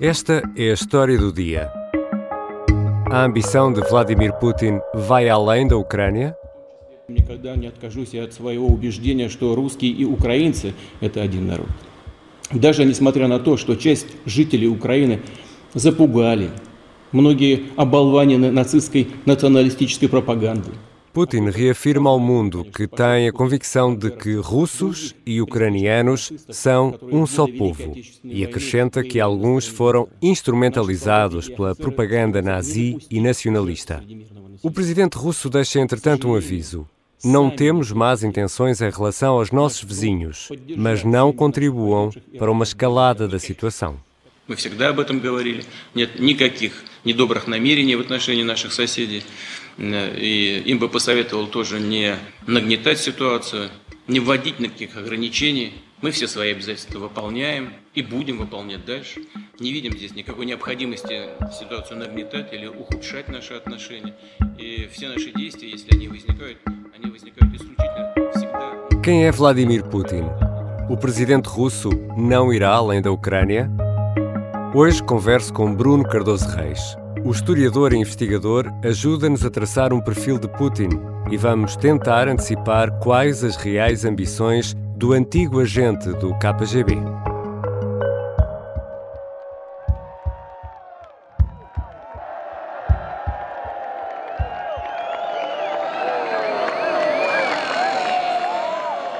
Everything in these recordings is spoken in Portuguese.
Esta é a história do dia. A ambição de Vladimir Putin vai além da Ucrânia? Никогда не откажусь от своего убеждения, что русские и украинцы – это один народ. Даже несмотря на то, что часть жителей Украины запугали, многие оболванены нацистской националистической пропагандой. Putin reafirma ao mundo que tem a convicção de que russos e ucranianos são um só povo e acrescenta que alguns foram instrumentalizados pela propaganda nazi e nacionalista. O presidente russo deixa, entretanto, um aviso. Não temos más intenções em relação aos nossos vizinhos, mas não contribuam para uma escalada da situação. Мы всегда об этом говорили. Нет никаких недобрых намерений в отношении наших соседей. И им бы посоветовал тоже не нагнетать ситуацию, не вводить никаких ограничений. Мы все свои обязательства выполняем и будем выполнять дальше. Не видим здесь никакой необходимости ситуацию нагнетать или ухудшать наши отношения. И все наши действия, если они возникают, они возникают исключительно всегда. Quem é Vladimir Putin? O presidente russo não irá além da Ucrânia? Hoje converso com Bruno Cardoso Reis. O historiador e investigador ajuda-nos a traçar um perfil de Putin e vamos tentar antecipar quais as reais ambições do antigo agente do KGB.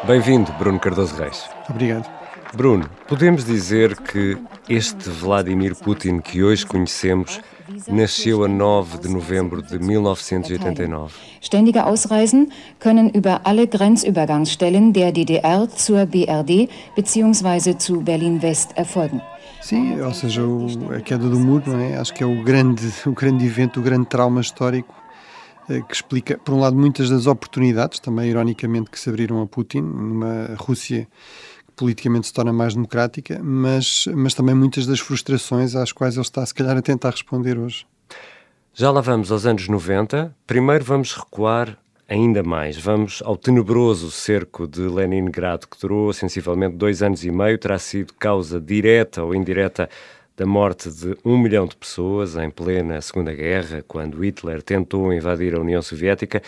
Bem-vindo, Bruno Cardoso Reis. Obrigado. Bruno, podemos dizer que este Vladimir Putin que hoje conhecemos nasceu a 9 de novembro de 1989. Ständige Ausreisen können über alle Grenzübergangsstellen der DDR zur BRD bzw. zu Berlin-West erfolgen. Sim, ou seja, o, a queda do muro, não é? Acho que é o grande, o grande evento, o grande trauma histórico eh, que explica, por um lado, muitas das oportunidades, também ironicamente, que se abriram a Putin, numa Rússia politicamente se torna mais democrática, mas, mas também muitas das frustrações às quais ele está, se calhar, a tentar responder hoje. Já lá vamos aos anos 90. Primeiro vamos recuar ainda mais. Vamos ao tenebroso cerco de Leningrado, que durou sensivelmente dois anos e meio, terá sido causa direta ou indireta da morte de um milhão de pessoas em plena Segunda Guerra, quando Hitler tentou invadir a União Soviética.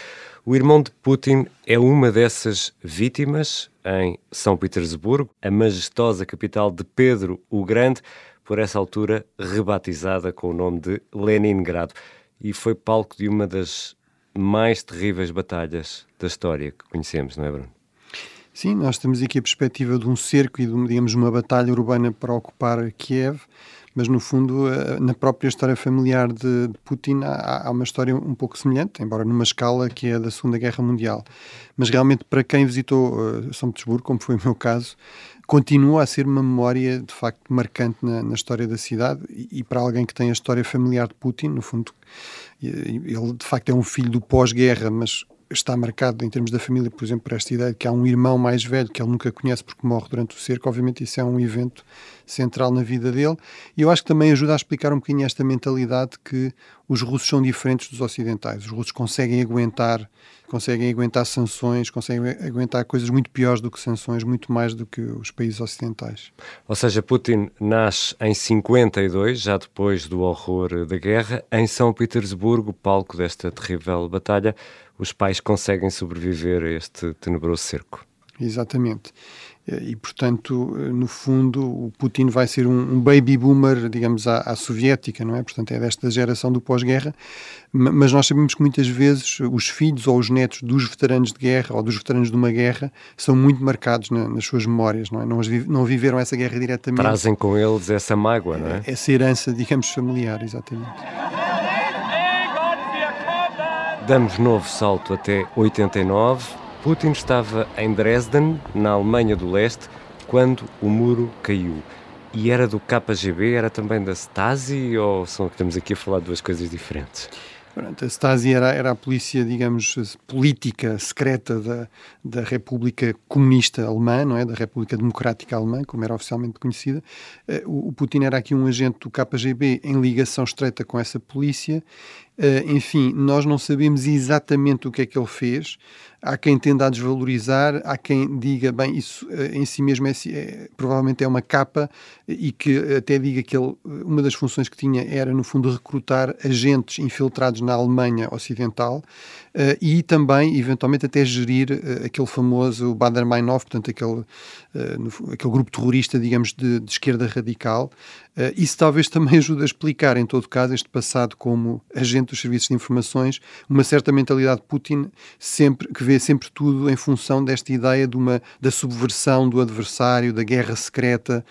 O irmão de Putin é uma dessas vítimas em São Petersburgo, a majestosa capital de Pedro o Grande, por essa altura rebatizada com o nome de Leningrado, e foi palco de uma das mais terríveis batalhas da história que conhecemos, não é, Bruno? Sim, nós temos aqui a perspectiva de um cerco e de, digamos, uma batalha urbana para ocupar Kiev, mas no fundo, eh, na própria história familiar de, Putin, há, uma história um pouco semelhante, embora numa escala que é da Segunda Guerra Mundial. Mas realmente, para quem visitou uh, São Petersburgo, como foi o meu caso, continua a ser uma memória de facto marcante na, na história da cidade e, e, para alguém que tem a história familiar de Putin, no fundo, ele de facto é um filho do pós-guerra, mas está marcado em termos da família, por exemplo, por esta ideia de que há um irmão mais velho que ele nunca conhece porque morre durante o cerco. Obviamente, isso é um evento central na vida dele. E eu acho que também ajuda a explicar um bocadinho esta mentalidade que os russos são diferentes dos ocidentais. Os russos conseguem aguentar, conseguem aguentar sanções, conseguem aguentar coisas muito piores do que sanções, muito mais do que os países ocidentais. Ou seja, Putin nasce em 52, já depois do horror da guerra, em São Petersburgo, palco desta terrível batalha os pais conseguem sobreviver a este tenebroso cerco. Exatamente. E, portanto, no fundo, o Putin vai ser um, baby boomer, digamos, à, à, soviética, não é? Portanto, é desta geração do pós-guerra. Mas nós sabemos que muitas vezes os filhos ou os netos dos veteranos de guerra ou dos veteranos de uma guerra são muito marcados na, nas suas memórias, não é? Não, não, viveram essa guerra diretamente. Trazem com eles essa mágoa, não é? Essa herança, digamos, familiar, exatamente. Damos novo salto até 89. Putin estava em Dresden, na Alemanha do Leste, quando o muro caiu. E era do KGB, era também da Stasi, ou são, estamos aqui a falar de duas coisas diferentes? a Stasi era, era a polícia, digamos, política secreta da, da República Comunista Alemã, não é? Da República Democrática Alemã, como era oficialmente conhecida. Eh, o, o Putin era aqui um agente do KGB em ligação estreita com essa polícia enfim, nós não sabemos exatamente o que é que ele fez. Há quem tenda a desvalorizar, há quem diga, bem, isso em si mesmo é, é, provavelmente é uma capa e que até diga que ele, uma das funções que tinha era, no fundo, recrutar agentes infiltrados na Alemanha Ocidental e também, eventualmente, até gerir aquele famoso Bader-Meinhof, portanto, aquele, no, aquele grupo terrorista, digamos, de, de esquerda radical. isso talvez também ajude a explicar, em todo caso, este passado como agente dos serviços de informações, uma certa mentalidade de Putin sempre, que vê sempre tudo em função desta ideia de uma, da subversão do adversário, da guerra secreta,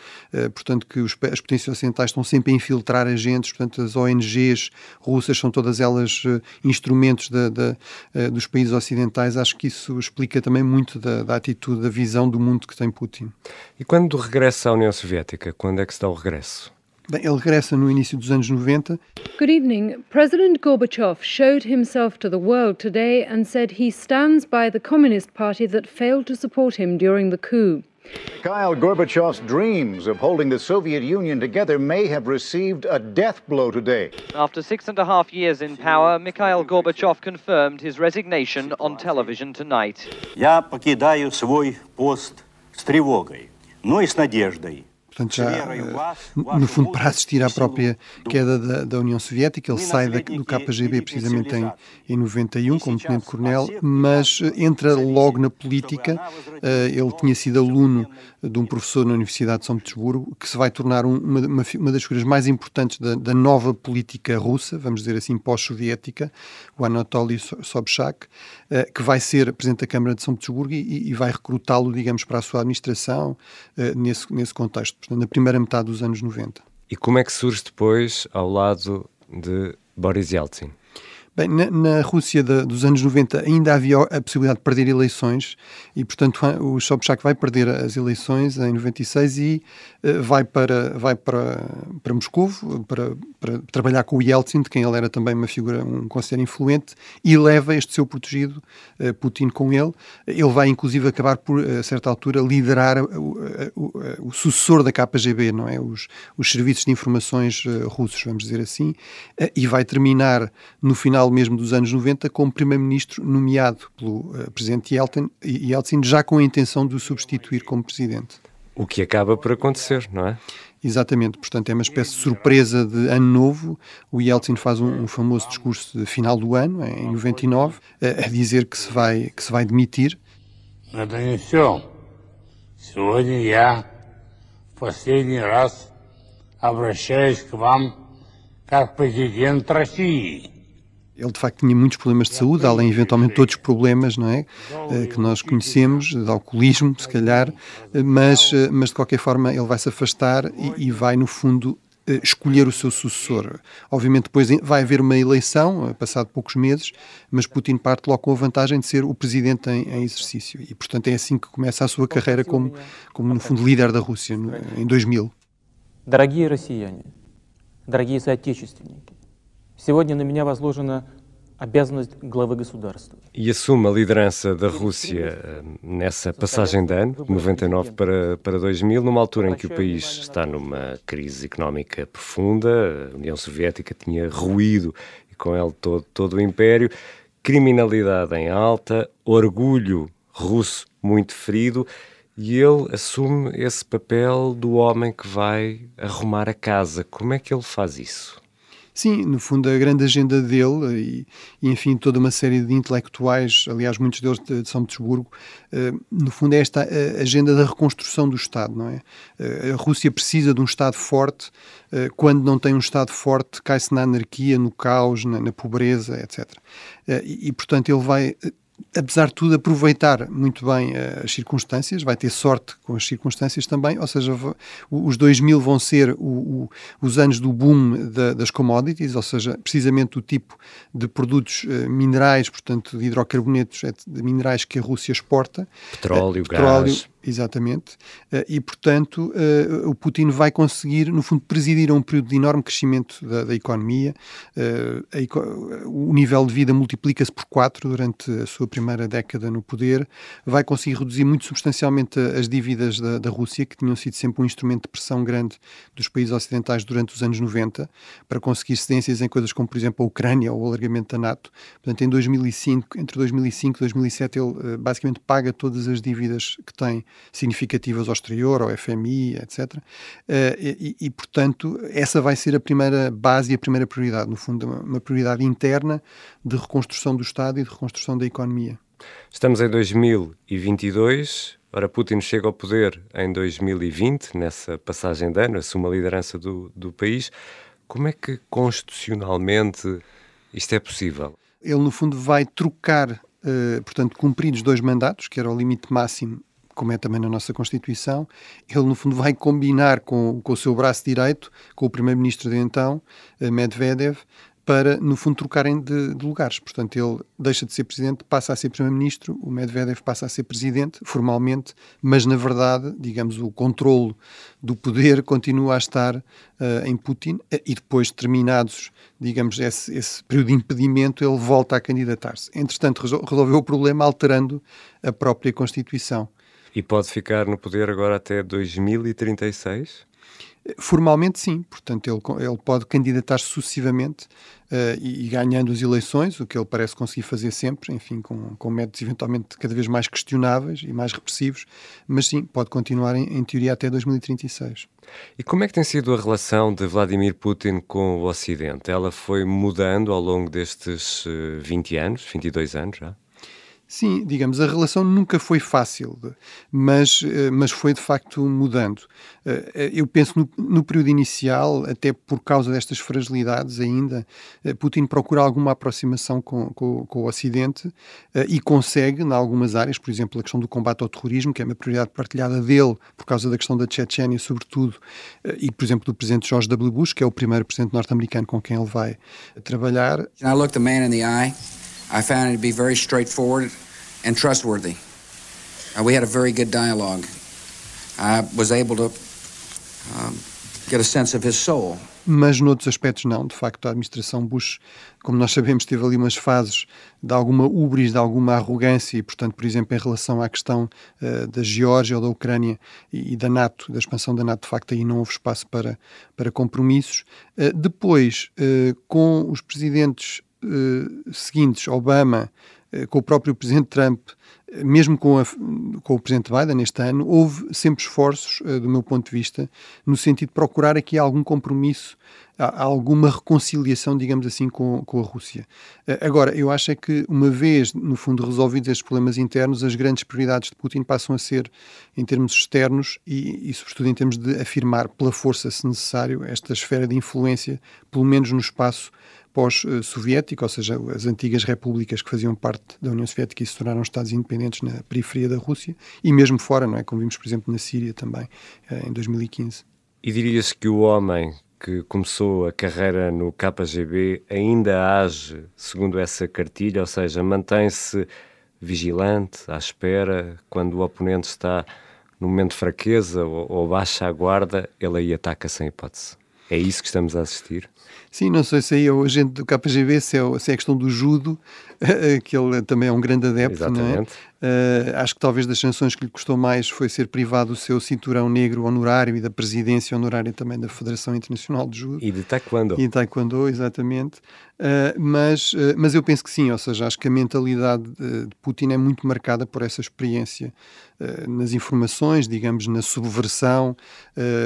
portanto, que os, as potências ocidentais estão sempre a infiltrar agentes, portanto, as ONGs russas são todas elas instrumentos da, da, uh, dos países ocidentais, acho que isso explica também muito da, da, atitude, da visão do mundo que tem Putin. E quando regressa à União Soviética, quando é que se dá o regresso? Bem, ele regressa no início dos anos 90. Good evening. President Gorbachev showed himself to the world today and said he stands by the Communist Party that failed to support him during the coup. Mikhail Gorbachev's dreams of holding the Soviet Union together may have received a death blow today. After six and a half years in power, Mikhail Gorbachev confirmed his resignation on television tonight. Я покидаю свой пост с тревогой, но и с надеждой. Portanto já eh, no fundo para assistir à própria queda da, da União Soviética. Ele sai da, do KGB precisamente em, em 91 como tenente-coronel, mas eh, entra logo na política. Eh, ele tinha sido aluno de um professor na Universidade de São Petersburgo, que se vai tornar uma, uma, uma das figuras mais importantes da, da, nova política russa, vamos dizer assim, pós-soviética, o Anatoly Sobchak, que vai ser presidente da Câmara de São Petersburgo e, e vai recrutá-lo, digamos, para a sua administração nesse, nesse contexto portanto, na primeira metade dos anos 90. E como é que surge depois ao lado de Boris Yeltsin? Bem, na, na Rússia de, dos anos 90 ainda havia a possibilidade de perder eleições e, portanto, o Sobchak vai perder as eleições em 96 e uh, vai para, vai para, para Moscou para, para trabalhar com o Yeltsin, de quem ele era também uma figura, um conselheiro influente, e leva este seu protegido, uh, Putin, com ele. Ele vai, inclusive, acabar por, a certa altura, liderar o, o, o sucessor da KGB, não é? Os, os serviços de informações russos, vamos dizer assim, e vai terminar no final mesmo dos anos 90 como primeiro-ministro nomeado pelo presidente Yeltsin, Yeltsin, já com a intenção de o substituir como presidente. O que acaba por acontecer, não é? Exatamente, portanto é uma espécie de surpresa de ano novo. O Yeltsin faz um, um famoso discurso de final do ano, em 99, a, a dizer que se vai, que se vai demitir. Это не все. Сегодня я в последний раз обращаюсь к вам как президент России. Ele de facto tinha muitos problemas de saúde, além eventualmente de outros problemas, não é? Eh, que nós conhecemos, de alcoolismo, se calhar, eh, mas, eh, mas de qualquer forma ele vai se afastar e, e vai, no fundo, escolher o seu sucessor. Obviamente depois vai haver uma eleição, passado poucos meses, mas Putin parte logo com a vantagem de ser o presidente em, em exercício. E, portanto, é assim que começa a sua carreira como, como no fundo, líder da Rússia, no, em 2000. Дорогие россияне, дорогие соотечественники, Сегодня на меня возложена обязанность главы государства. E assume a liderança da Rússia eh, nessa passagem de ano, 99 para, para 2000, numa altura em que o país está numa crise económica profunda, a União Soviética tinha ruído e com ele todo, todo o império, criminalidade em alta, orgulho russo muito ferido, e ele assume esse papel do homem que vai arrumar a casa. Como é que ele faz isso? Sim, no fundo, a grande agenda dele e, e enfim, toda uma série de intelectuais, aliás, muitos deles de, de São Petersburgo, uh, no fundo, é esta a agenda da reconstrução do Estado, não é? Uh, a Rússia precisa de um Estado forte, uh, quando não tem um Estado forte, cai-se na anarquia, no caos, na, na pobreza, etc. E, e, portanto, ele vai apesar de tudo, aproveitar muito bem uh, as circunstâncias, vai ter sorte com as circunstâncias também, ou seja, os 2000 vão ser o, o, os anos do boom da, das commodities, ou seja, precisamente o tipo de produtos uh, minerais, portanto, de hidrocarbonetos, de minerais que a Rússia exporta. Petróleo, uh, petróleo gás. Exatamente. Uh, e, portanto, uh, o Putin vai conseguir, no fundo, presidir a um período de enorme crescimento da, da economia. Uh, o nível de vida multiplica-se por quatro durante a sua primeira década no poder, vai conseguir reduzir muito substancialmente as dívidas da, da Rússia, que tinham sido sempre um instrumento de pressão grande dos países ocidentais durante os anos 90, para conseguir cedências em coisas como, por exemplo, a Ucrânia ou o alargamento da NATO. Portanto, em 2005, entre 2005 e 2007, ele basicamente paga todas as dívidas que tem significativas ao exterior, ao FMI, etc. Uh, e, e, portanto, essa vai ser a primeira base e a primeira prioridade, no fundo, uma, uma prioridade interna de reconstrução do Estado e de reconstrução da economia. Estamos em 2022. Ora, Putin chega ao poder em 2020, nessa passagem de ano, assume a liderança do, do país. Como é que constitucionalmente isto é possível? Ele, no fundo, vai trocar, uh, portanto, cumpridos dois mandatos, que era o limite máximo, como é também na nossa Constituição. Ele, no fundo, vai combinar com, com o seu braço direito, com o primeiro-ministro de então, uh, Medvedev, para, no fundo, trocarem de, de, lugares. Portanto, ele deixa de ser presidente, passa a ser primeiro-ministro, o Medvedev passa a ser presidente, formalmente, mas, na verdade, digamos, o controle do poder continua a estar uh, em Putin e depois, terminados, digamos, esse, esse, período de impedimento, ele volta a candidatar-se. Entretanto, resolveu o problema alterando a própria Constituição. E pode ficar no poder agora até 2036? Formalmente, sim. Portanto, ele, ele pode candidatar-se sucessivamente uh, e, e, ganhando as eleições, o que ele parece conseguir fazer sempre, enfim, com, com métodos eventualmente cada vez mais questionáveis e mais repressivos, mas sim, pode continuar em, em teoria até 2036. E como é que tem sido a relação de Vladimir Putin com o Ocidente? Ela foi mudando ao longo destes 20 eh, anos, 22 anos já? Sim, digamos, a relação nunca foi fácil, mas, eh, mas foi de facto mudando. Eh, eh, eu penso no, no período inicial, até por causa destas fragilidades ainda, Putin procura alguma aproximação com, com, com o Ocidente e consegue, em algumas áreas, por exemplo, a questão do combate ao terrorismo, que é uma prioridade partilhada dele por causa da questão da Chechênia, sobretudo, e, por exemplo, do presidente George W. Bush, que é o primeiro presidente norte-americano com quem ele vai trabalhar. I looked the man in the eye. I found it to be very straightforward and trustworthy. Uh, we had a very good dialogue. I was able to um, get a sense of his soul. Mas noutros aspectos não. De facto, a administração Bush, como nós sabemos, teve ali umas fases de alguma ubris, de alguma arrogância e, portanto, por exemplo, em relação à questão uh, da Geórgia ou da Ucrânia e, e, da NATO, da expansão da NATO, de facto, aí não houve espaço para, para compromissos. Uh, depois, uh, com os presidentes uh, seguintes, Obama, uh, com o próprio Presidente Trump, mesmo com, a, com, o Presidente Biden este ano, houve sempre esforços, do meu ponto de vista, no sentido de procurar aqui algum compromisso, alguma reconciliação, digamos assim, com, com a Rússia. Agora, eu acho é que, uma vez, no fundo, resolvidos estes problemas internos, as grandes prioridades de Putin passam a ser em termos externos e, e sobretudo, em termos de afirmar pela força, se necessário, esta esfera de influência, pelo menos no espaço pós-soviético, ou seja, as antigas repúblicas que faziam parte da União Soviética e se tornaram Estados independentes na periferia da Rússia e mesmo fora, não é? Como vimos, por exemplo, na Síria também, eh, em 2015. E dirias que o homem que começou a carreira no KGB ainda age segundo essa cartilha, ou seja, mantém-se vigilante, à espera, quando o oponente está no momento de fraqueza ou, ou baixa a guarda, ele aí ataca sem hipótese. É isso que estamos a assistir? Sim, não sei se aí é o agente do KGB, se é, se é a questão do judo, que ele também é um grande adepto, Exatamente. não é? Uh, acho que talvez das sanções que lhe custou mais foi ser privado do seu cinturão negro honorário e da presidência honorária também da Federação Internacional de Judo. E de Taekwondo. E de Taekwondo, exatamente. Uh, mas, uh, mas eu penso que sim, ou seja, acho que a mentalidade de, de Putin é muito marcada por essa experiência nas informações, digamos, na subversão,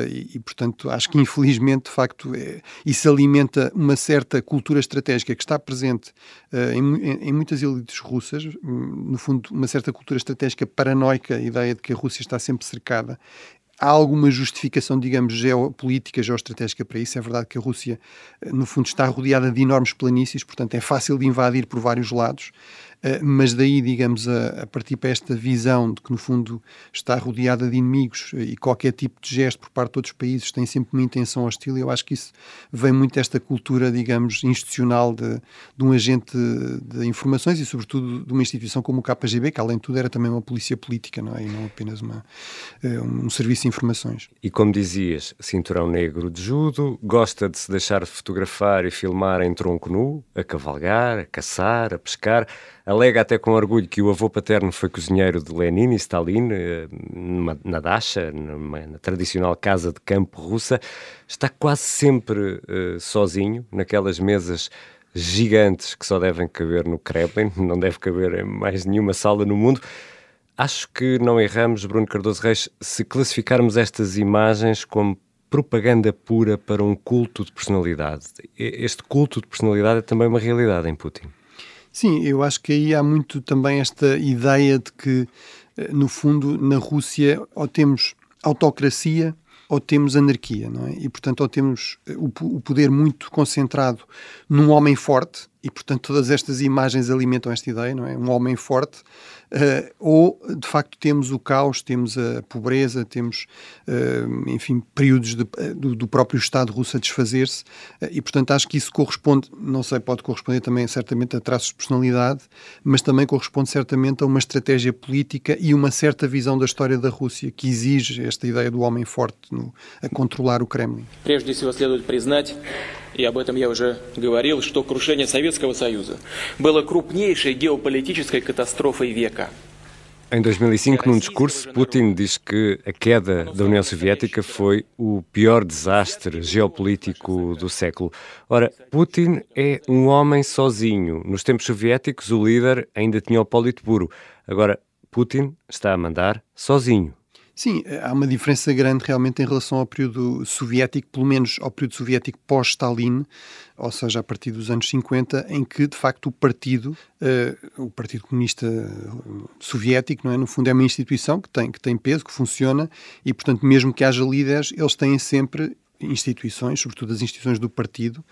e, e, portanto acho que infelizmente, de facto, é, isso alimenta uma certa cultura estratégica que está presente em, em, muitas elites russas, no fundo, uma certa certa cultura estratégica paranoica, a ideia de que a Rússia está sempre cercada. Há alguma justificação, digamos, geopolítica, geoestratégica para isso. É verdade que a Rússia, no fundo, está rodeada de enormes planícies, portanto é fácil de invadir por vários lados. Eh, mas daí, digamos, a, a, partir para esta visão de que, no fundo, está rodeada de inimigos eh, e qualquer tipo de gesto por parte de outros países tem sempre uma intenção hostil, eu acho que isso vem muito desta cultura, digamos, institucional de, de um agente de, informações e, sobretudo, de uma instituição como o KGB, que, além de tudo, era também uma polícia política, não é? E não apenas uma, eh, um serviço de informações. E como dizias, cinturão negro de judo, gosta de se deixar fotografar e filmar em tronco nu, a cavalgar, a caçar, a pescar alega até com orgulho que o avô paterno foi cozinheiro de Lenin e Stalin, eh, numa, na Dasha, numa, na tradicional casa de campo russa. Está quase sempre uh, sozinho, naquelas mesas gigantes que só devem caber no Kremlin, não deve caber em mais nenhuma sala no mundo. Acho que não erramos, Bruno Cardoso Reis, se classificarmos estas imagens como propaganda pura para um culto de personalidade. Este culto de personalidade é também uma realidade em Putin. Sim, eu acho que aí há muito também esta ideia de que, eh, no fundo, na Rússia, ou temos autocracia ou temos anarquia, não é? E, portanto, ou temos eh, o, o poder muito concentrado num homem forte, e, portanto, todas estas imagens alimentam esta ideia, não é? Um homem forte Uh, ou, de facto, temos o caos, temos a pobreza, temos, uh, enfim, períodos de, uh, do, do, próprio Estado russo a desfazer-se, e, portanto, acho que isso corresponde, não sei, pode corresponder também, certamente, a traços de personalidade, mas também corresponde, certamente, a uma estratégia política e uma certa visão da história da Rússia, que exige esta ideia do homem forte no, a controlar o Kremlin. Прежде всего, следует признать, и об этом я уже говорил, что крушение Советского Союза было крупнейшей геополитической катастрофой века. Em 2005, num discurso, Putin diz que a queda da União Soviética foi o pior desastre geopolítico do século. Ora, Putin é um homem sozinho. Nos tempos soviéticos, o líder ainda tinha o Politburo. Agora, Putin está a mandar sozinho. Sim, eh, há uma diferença grande realmente em relação ao período soviético, pelo menos ao período soviético pós-Stalin, ou seja, a partir dos anos 50, em que de facto o partido, uh, o Partido Comunista Soviético, não é, no fundo é uma instituição que tem que tem peso, que funciona e, portanto, mesmo que haja líderes, eles têm sempre instituições, sobretudo as instituições do partido,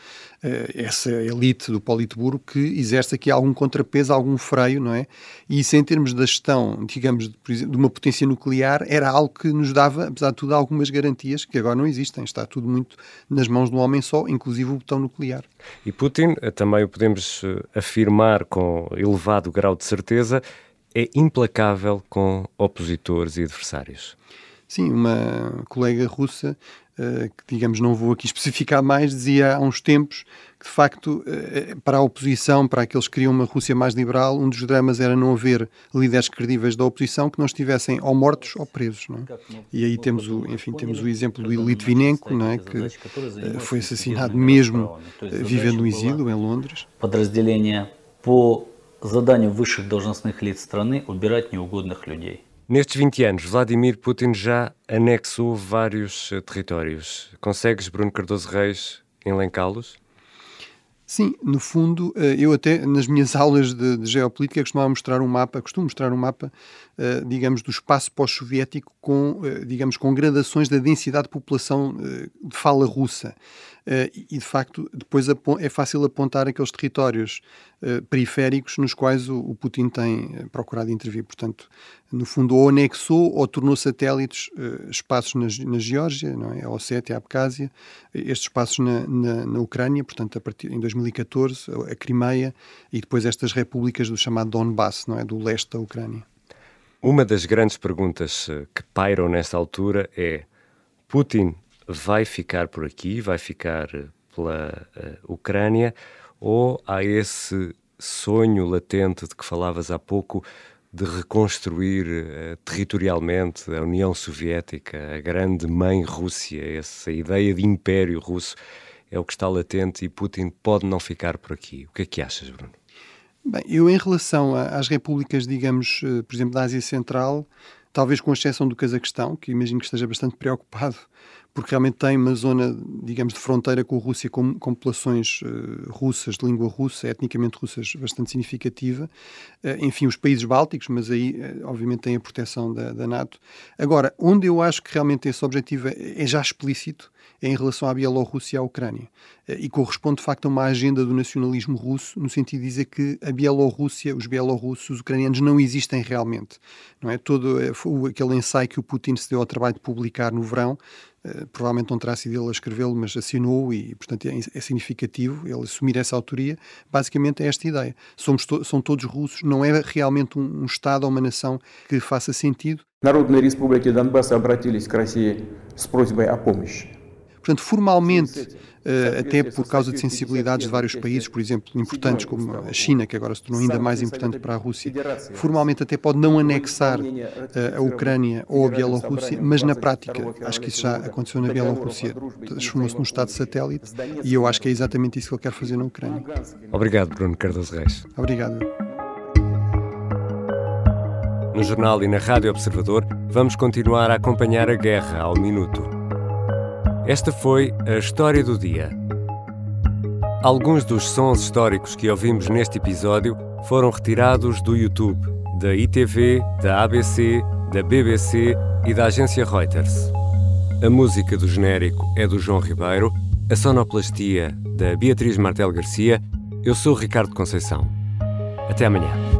eh, essa elite do Politburo, que exerce aqui algum contrapeso, algum freio, não é? E isso, em termos da gestão, digamos, de, de uma potência nuclear, era algo que nos dava, apesar de tudo, algumas garantias que agora não existem. Está tudo muito nas mãos de um homem só, inclusive o botão nuclear. E Putin, eh, também o podemos eh, afirmar com elevado grau de certeza, é implacável com opositores e adversários. Sim, uma colega russa que, digamos, não vou aqui especificar mais, dizia há uns tempos que, de facto, eh, para a oposição, para aqueles que queriam uma Rússia mais liberal, um dos dramas era não haver líderes credíveis da oposição que não estivessem ou mortos ou presos. Não é? E aí temos o, enfim, temos o exemplo do Litvinenko, não é? que eh, foi assassinado mesmo vivendo no exílio, em Londres. Подразделения по заданию высших должностных лиц страны убирать неугодных людей. Nestes 20 anos, Vladimir Putin já anexou vários uh, territórios. Consegues, Bruno Cardoso Reis, elencá-los? Sim, no fundo, uh, eu até nas minhas aulas de, de geopolítica costumava mostrar um mapa, costumo mostrar um mapa, uh, digamos, do espaço pós-soviético com, digamos, com gradações da densidade de população de fala russa. Uh, e de facto depois é fácil apontar aqueles territórios uh, periféricos nos quais o, Putin tem eh, procurado intervir. Portanto, no fundo, ou anexou ou tornou satélites espaços na, na Geórgia, não é? a Ossétia, a Abcásia, estes espaços na, na, na, Ucrânia, portanto, a partir, em 2014, a, a Crimeia e depois estas repúblicas do chamado Donbass, não é? do leste da Ucrânia. Uma das grandes perguntas que pairam nesta altura é Putin vai ficar por aqui, vai ficar eh, pela uh, Ucrânia, ou há esse sonho latente de que falavas há pouco de reconstruir uh, territorialmente a União Soviética, a grande mãe Rússia, essa ideia de império russo é o que está latente e Putin pode não ficar por aqui. O que é que achas, Bruno? Bem, eu em relação às repúblicas, digamos, por exemplo, da Ásia Central, talvez com exceção do Cazaquistão, que imagino que esteja bastante preocupado porque realmente tem uma zona, digamos, de fronteira com a Rússia, com, com populações uh, russas, de língua russa, etnicamente russas, bastante significativa. Uh, enfim, os países bálticos, mas aí, uh, obviamente, tem a proteção da, da, NATO. Agora, onde eu acho que realmente esse objetivo é, é já explícito, em relação à Bielorrússia e à Ucrânia. E corresponde, de facto, a uma agenda do nacionalismo russo, no sentido de dizer que a Bielorrússia, os bielorrussos, os ucranianos, não existem realmente. Não é? Todo aquele ensaio que o Putin se deu ao trabalho de publicar no verão, eh, provavelmente não terá sido ele a escrevê-lo, mas assinou e, portanto, é, é, significativo ele assumir essa autoria. Basicamente é esta ideia. Somos to são todos russos, não é realmente um, um Estado ou uma nação que faça sentido. Народные республики Донбасса обратились к России с просьбой о помощи. Portanto, formalmente, eh, até por causa de sensibilidades de vários países, por exemplo, importantes como a China, que agora se tornou ainda mais importante para a Rússia, formalmente até pode não anexar eh, a Ucrânia ou a Bielorrússia, mas na prática, acho que isso já aconteceu na Bielorrússia, transformou-se num Estado satélite e eu acho que é exatamente isso que ele quer fazer na Ucrânia. Obrigado, Bruno Cardoso Reis. Obrigado. No jornal e na Rádio Observador, vamos continuar a acompanhar a guerra ao minuto. Esta foi a história do dia. Alguns dos sons históricos que ouvimos neste episódio foram retirados do YouTube, da ITV, da ABC, da BBC e da agência Reuters. A música do genérico é do João Ribeiro, a sonoplastia da Beatriz Martel Garcia. Eu sou Ricardo Conceição. Até amanhã.